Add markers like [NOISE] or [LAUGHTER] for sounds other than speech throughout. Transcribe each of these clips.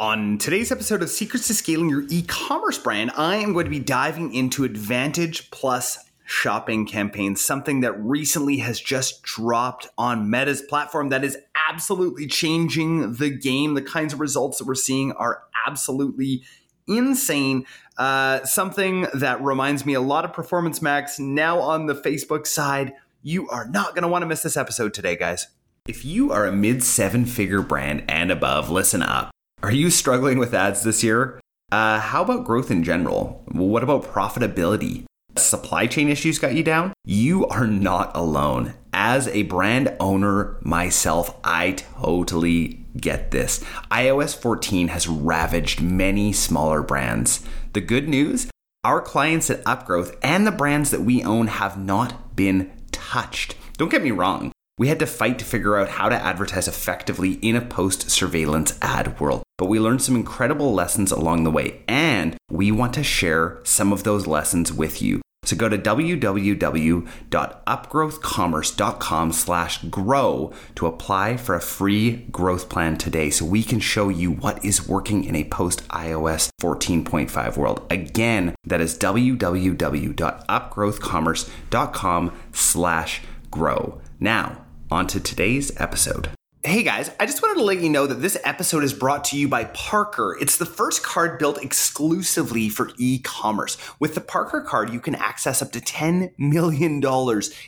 On today's episode of Secrets to Scaling Your E-commerce Brand, I am going to be diving into Advantage Plus shopping campaigns, something that recently has just dropped on Meta's platform that is absolutely changing the game. The kinds of results that we're seeing are absolutely insane. Uh, something that reminds me a lot of Performance Max now on the Facebook side. You are not going to want to miss this episode today, guys. If you are a mid seven figure brand and above, listen up. Are you struggling with ads this year? Uh, how about growth in general? What about profitability? Supply chain issues got you down? You are not alone. As a brand owner myself, I totally get this. iOS 14 has ravaged many smaller brands. The good news our clients at Upgrowth and the brands that we own have not been touched. Don't get me wrong, we had to fight to figure out how to advertise effectively in a post surveillance ad world. But we learned some incredible lessons along the way, and we want to share some of those lessons with you. So go to www.upgrowthcommerce.com slash grow to apply for a free growth plan today so we can show you what is working in a post iOS 14.5 world. Again, that is www.upgrowthcommerce.com slash grow. Now, on to today's episode. Hey guys, I just wanted to let you know that this episode is brought to you by Parker. It's the first card built exclusively for e commerce. With the Parker card, you can access up to $10 million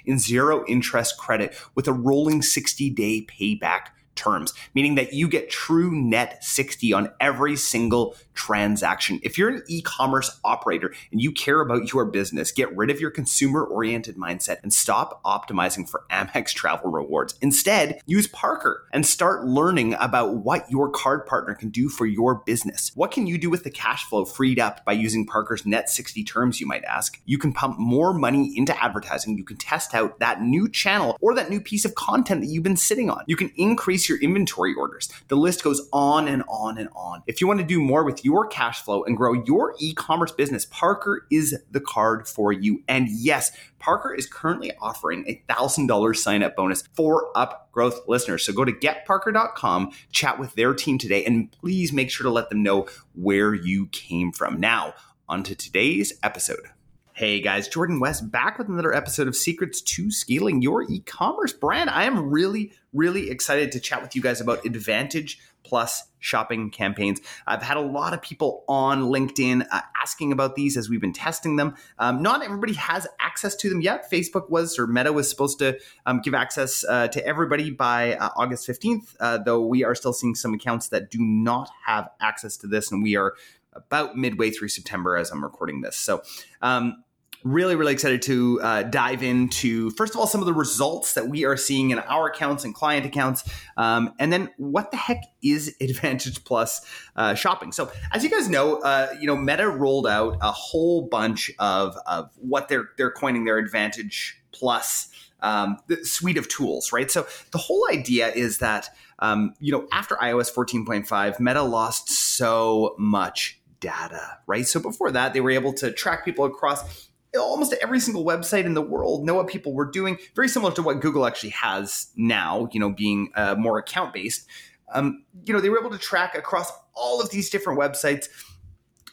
in zero interest credit with a rolling 60 day payback terms, meaning that you get true net 60 on every single transaction. If you're an e commerce operator and you care about your business, get rid of your consumer oriented mindset and stop optimizing for [LAUGHS] Amex travel rewards. Instead, use Parker and start learning about what your card partner can do for your business. What can you do with the cash flow freed up by using Parker's net 60 terms, you might ask? You can pump more money into advertising. You can test out that new channel or that new piece of content that you've been sitting on. You can increase your inventory orders. The list goes on and on and on. If you want to do more with your cash flow and grow your e commerce business, Parker is the card for you. And yes, Parker is currently offering a $1,000 sign up bonus for Upgrowth listeners. So go to getparker.com, chat with their team today, and please make sure to let them know where you came from. Now, on to today's episode. Hey guys, Jordan West back with another episode of Secrets to Scaling Your E-commerce Brand. I am really, really excited to chat with you guys about Advantage Plus shopping campaigns. I've had a lot of people on LinkedIn uh, asking about these as we've been testing them. Um, not everybody has access to them yet. Facebook was, or Meta was supposed to um, give access uh, to everybody by uh, August 15th, uh, though we are still seeing some accounts that do not have access to this, and we are about midway through September as I'm recording this. So, um, really, really excited to uh, dive into, first of all, some of the results that we are seeing in our accounts and client accounts. Um, and then what the heck is [LAUGHS] Advantage Plus uh, shopping? So, as you guys know, uh, you know, Meta rolled out a whole bunch of, of what they're, they're coining their Advantage Plus um, suite of tools, right? So, the whole idea is that, um, you know, after iOS 14.5, Meta lost so much data, right? So before that, they were able to track people across almost every single website in the world know what people were doing, very similar to what Google actually has now, you know, being uh, more account based. Um, you know, they were able to track across all of these different websites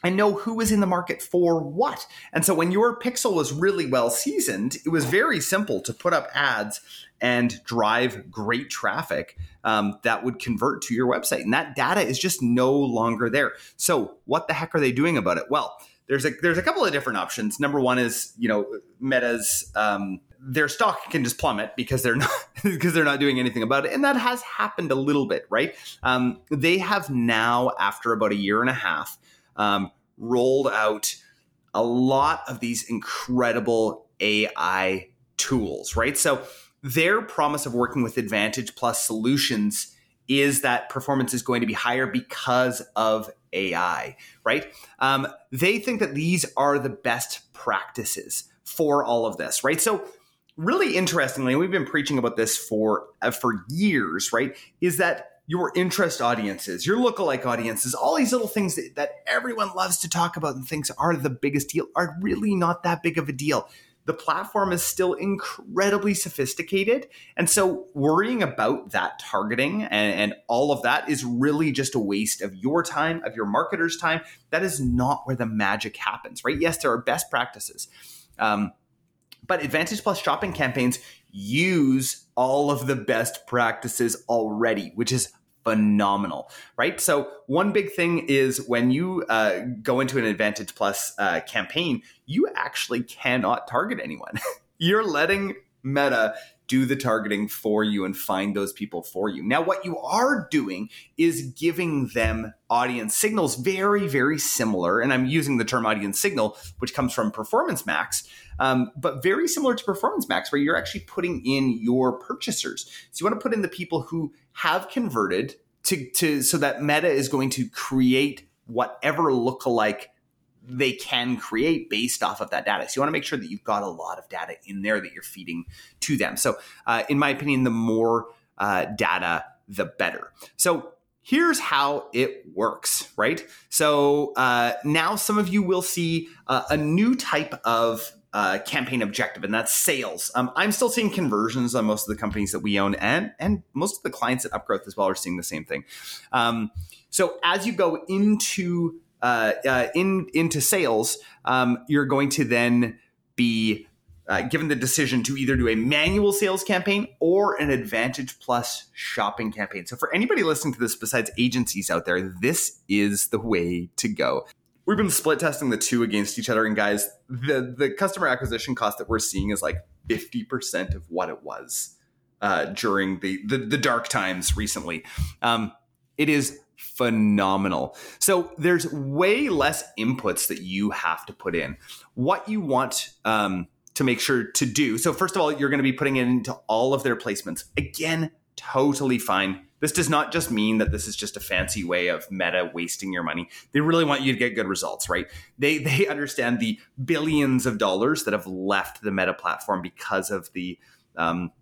and know who was in the market for what. And so when your pixel was really well seasoned, it was very simple to put up ads and drive great traffic um, that would convert to your website. And that data is just no longer there. So what the heck are they doing about it? Well, there's a there's a couple of different options. Number one is you know Meta's um, their stock can just plummet because they're not [LAUGHS] because they're not doing anything about it, and that has happened a little bit, right? Um, they have now, after about a year and a half, um, rolled out a lot of these incredible AI tools, right? So their promise of working with Advantage Plus solutions is that performance is going to be higher because of AI, right? Um, they think that these are the best practices for all of this, right? So, really interestingly, we've been preaching about this for uh, for years, right? Is that your interest audiences, your lookalike audiences, all these little things that, that everyone loves to talk about and thinks are the biggest deal are really not that big of a deal. The platform is still incredibly sophisticated. And so worrying about that targeting and, and, all of that is really just a waste of your time, of your marketer's time. That is not where the magic happens, right? Yes, there are best practices. Um, but Advantage Plus shopping campaigns use all of the best practices already, which is phenomenal, right? So one big thing is when you uh, go into an Advantage Plus uh, campaign, you actually cannot target anyone. [LAUGHS] You're letting Meta do the targeting for you and find those people for you. Now, what you are doing is giving them audience signals very, very similar. And I'm using the term audience signal, which comes from Performance Max, um, but very similar to Performance Max, where you're actually putting in your purchasers. So you want to put in the people who have converted to, to so that Meta is going to create whatever lookalike they can create based off of that data. So you want to make sure that you've got a lot of data in there that you're feeding to them. So, uh, in my opinion, the more uh, data, the better. So here's how it works, right? So uh, now some of you will see uh, a new type of uh, campaign objective, and that's sales. Um, I'm still seeing conversions on most of the companies that we own, and and most of the clients at Upgrowth as well are seeing the same thing. Um, so as you go into in into sales, um, you're going to then be uh, given the decision to either do a manual sales campaign or an Advantage Plus shopping campaign. So, for anybody listening to this besides agencies out there, this is the way to go. We've been split testing the two against each other, and guys, the the customer acquisition cost that we're seeing is like fifty percent of what it was uh, during the, the, the dark times recently. Um, it is phenomenal. So there's way less inputs that you have to put in. What you want um, to make sure to do. So first of all, you're going to be putting it into all of their placements. Again, totally fine. This does not just mean that this is just a fancy way of meta wasting your money. They really want you to get good results, right? They [LAUGHS] they understand the billions of dollars that have left the meta platform because of the um,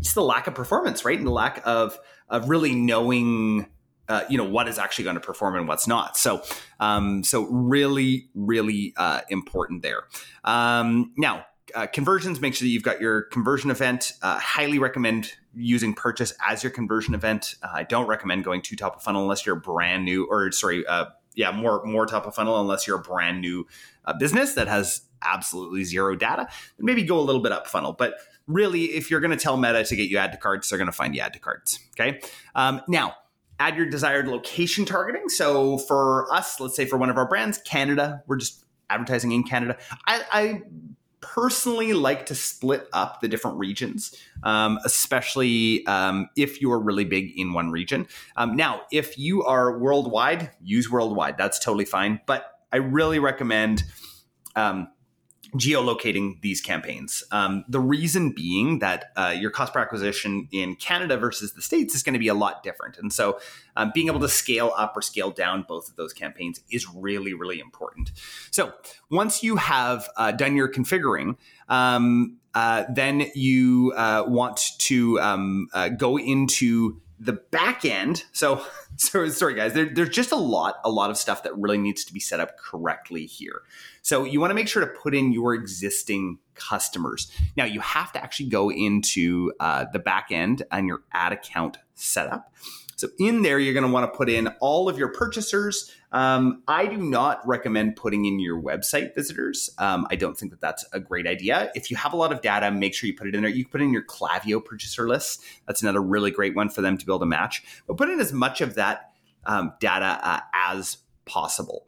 just the lack of performance, right? And the lack of of really knowing uh, you know what is actually going to perform and what's not. So, um, so really, really uh, important there. Um, now, uh, conversions. Make sure that you've got your conversion event. Uh, highly recommend using purchase as your conversion event. Uh, I don't recommend going to top of funnel unless you're brand new, or sorry, uh, yeah, more more top of funnel unless you're a brand new business that has absolutely zero data. Then maybe go a little bit up funnel, but really, if you're going to tell Meta to get you add to cards, they're going to find you add to cards. Okay. Um, now, add your desired location targeting. So for us, let's say for one of our brands, Canada, we're just advertising in Canada. I, I personally like to split up the different regions, um, especially um, if you are really big in one region. Um, now, if you are worldwide, use worldwide. That's totally fine. But I really recommend um, geolocating these campaigns. Um, the reason being that uh, your cost per acquisition in Canada versus the States is going to be a lot different. And so um, being able to scale up or scale down both of those campaigns is really, really important. So once you have uh, done your configuring, um, uh, then you uh, want to um, uh, go into the back end. So, [LAUGHS] so sorry guys, there, there's just a lot, a lot of stuff that really needs to be set up correctly here. So you want to make sure to put in your existing customers. Now you have to actually go into uh, the back end and your ad account setup. So in there, you're going to want to put in all of your purchasers. Um, I do not recommend putting in your website visitors. Um, I don't think that that's a great idea. If you have a lot of data, make sure you put it in there. You can put in your Klaviyo purchaser list. That's another really great one for them to be able to match. But put in as much of that um, data uh, as possible.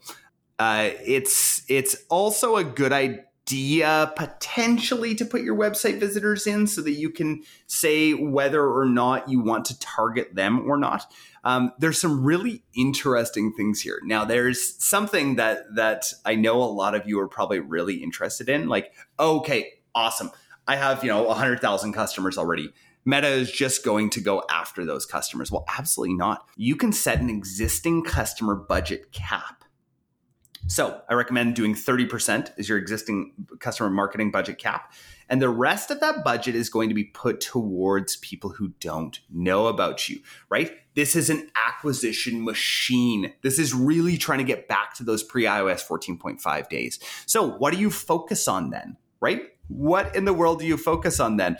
Uh, it's it's also a good idea potentially to put your website visitors in so that you can say whether or not you want to target them or not. Um, there's some really interesting things here. Now, there's something that that I know a lot of you are probably really interested in. Like, okay, awesome. I have you know 100,000 customers already. Meta is just going to go after those customers. Well, absolutely not. You can set an existing customer budget cap so I recommend doing 30% as your existing customer marketing budget cap. And the rest of that budget is going to be put towards people who don't know about you, right? This is an acquisition machine. This is really trying to get back to those pre iOS 14.5 days. So what do you focus on then? Right? what in the world do you focus on then?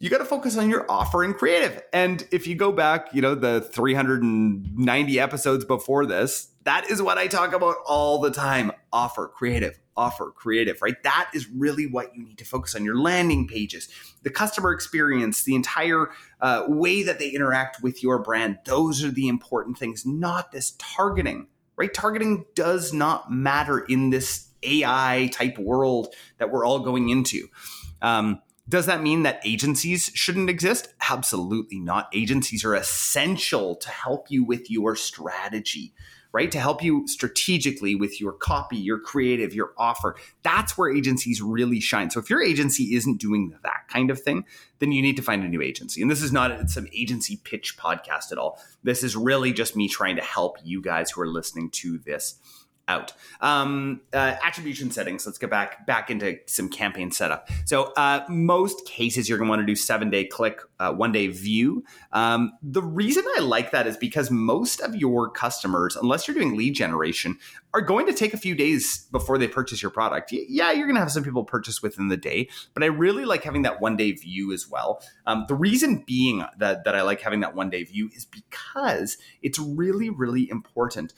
You got to focus on your offer and creative. And if you go back, you know, the 390 episodes before this, that is what I talk about all the time offer, creative, offer, creative, right? That is really what you need to focus on your landing pages, the customer experience, the entire uh, way that they interact with your brand. Those are the important things, not this targeting, right? Targeting does not matter in this AI type world that we're all going into. Um, does that mean that agencies shouldn't exist? Absolutely not. Agencies are essential to help you with your strategy, right? To help you strategically with your copy, your creative, your offer. That's where agencies really shine. So if your agency isn't doing that kind of thing, then you need to find a new agency. And this is not some agency pitch podcast at all. This is really just me trying to help you guys who are listening to this out. Um, uh, attribution settings. Let's get back back into some campaign setup. So uh, most cases you're going to want to do seven day click, uh, one day view. Um, the reason I like that is because most of your customers, unless you're doing lead generation, are going to take a few days before they purchase your product. Yeah, you're going to have some people purchase within the day, but I really like having that one day view as well. Um, the reason being that that I like having that one day view is because it's really really important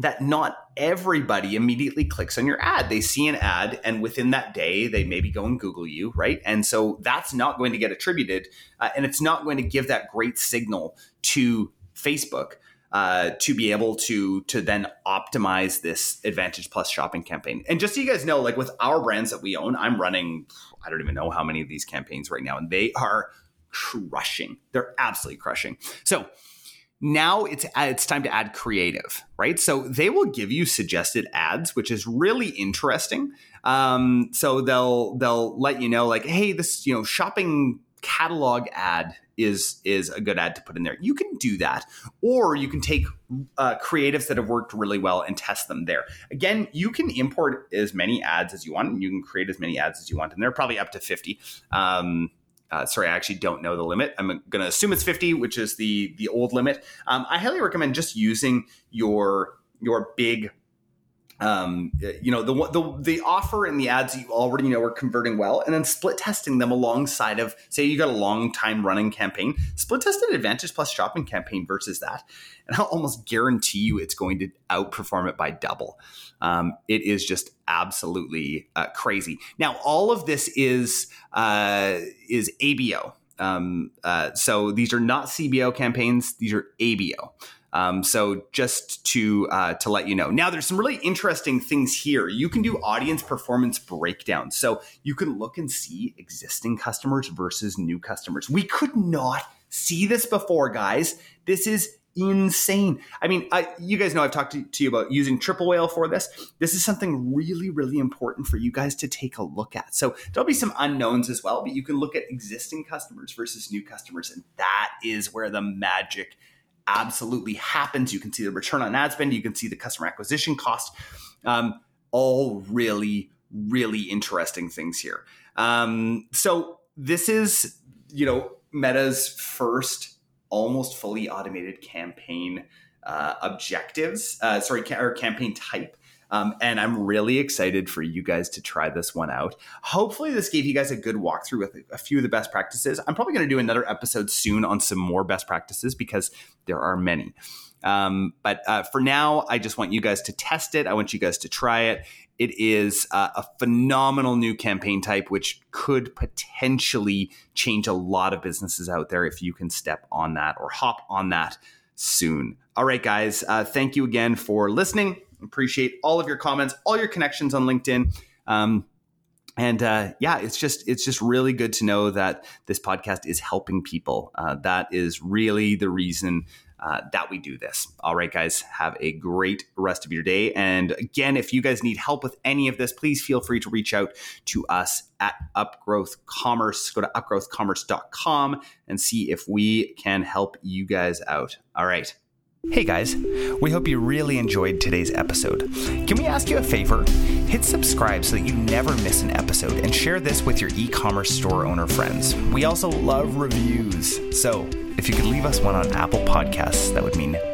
that not everybody immediately clicks on your ad. They see an ad, and within that day, they maybe go and Google you, right? And so that's not going to get attributed, uh, and it's not going to give that great signal to Facebook. Uh, to be able to to then optimize this Advantage Plus shopping campaign. And just so you guys know, like with our brands that we own, I'm running I don't even know how many of these campaigns right now, and they are crushing. They're absolutely crushing. So now it's it's time to add creative right? So they will give you suggested ads which is really interesting. Um, so they'll they'll let you know like hey this you know shopping catalog ad is is a good ad to put in there. You can do that. Or you can take uh, creatives that have worked really well and test them there. Again you can import as many ads as you want. And you can create as many ads as you want and they're probably up to 50 um, uh, sorry, I actually don't know the limit. I'm going to assume it's 50, which is the the old limit. Um, I highly recommend just using your your big um, you know the, the the offer and the ads you already know are converting well, and then split testing them alongside of say you got a long time running campaign, split test an Advantage Plus shopping campaign versus that, and I'll almost guarantee you it's going to outperform it by double. Um, it is just absolutely uh, crazy. Now all of this is uh, is ABO. Um, uh, so these are not CBO campaigns; these are ABO. Um, so just to uh, to let you know, now there's some really interesting things here. You can do audience performance breakdowns, so you can look and see existing customers versus new customers. We could not see this before, guys. This is insane. I mean, I, you guys know I've talked to, to, you about using Triple Whale for this. This is something really, really important for you guys to take a look at. So there'll be some unknowns as well, but you can look at existing customers versus new customers, and that is where the magic absolutely happens. You can see the return on ad spend, you can see the customer acquisition cost. Um, all really, really interesting things here. Um, so this is, you know, Meta's first almost fully automated campaign uh, objectives, uh, sorry, ca- or campaign type. Um, and I'm really excited for you guys to try this one out. Hopefully, this gave you guys a good walkthrough with a few of the best practices. I'm probably going to do another episode soon on some more best practices because there are many. Um, but uh, for now, I just want you guys to test it. I want you guys to try it. It is uh, a phenomenal new campaign type, which could potentially change a lot of businesses out there if you can step on that or hop on that soon. All right, guys, uh, thank you again for listening. Appreciate all of your comments, all your connections on LinkedIn. Um, and uh, yeah, it's just it's just really good to know that this podcast is helping people. Uh, that is really the reason uh, that we do this. All right, guys, have a great rest of your day. And again, if you guys need help with any of this, please feel free to reach out to us at Upgrowth Commerce. Go to upgrowthcommerce.com and see if we can help you guys out. All right. Hey guys, we hope you really enjoyed today's episode. Can we ask you a favor? Hit subscribe so that you never miss an episode and share this with your e commerce store owner friends. We also love reviews, so if you could leave us one on Apple Podcasts, that would mean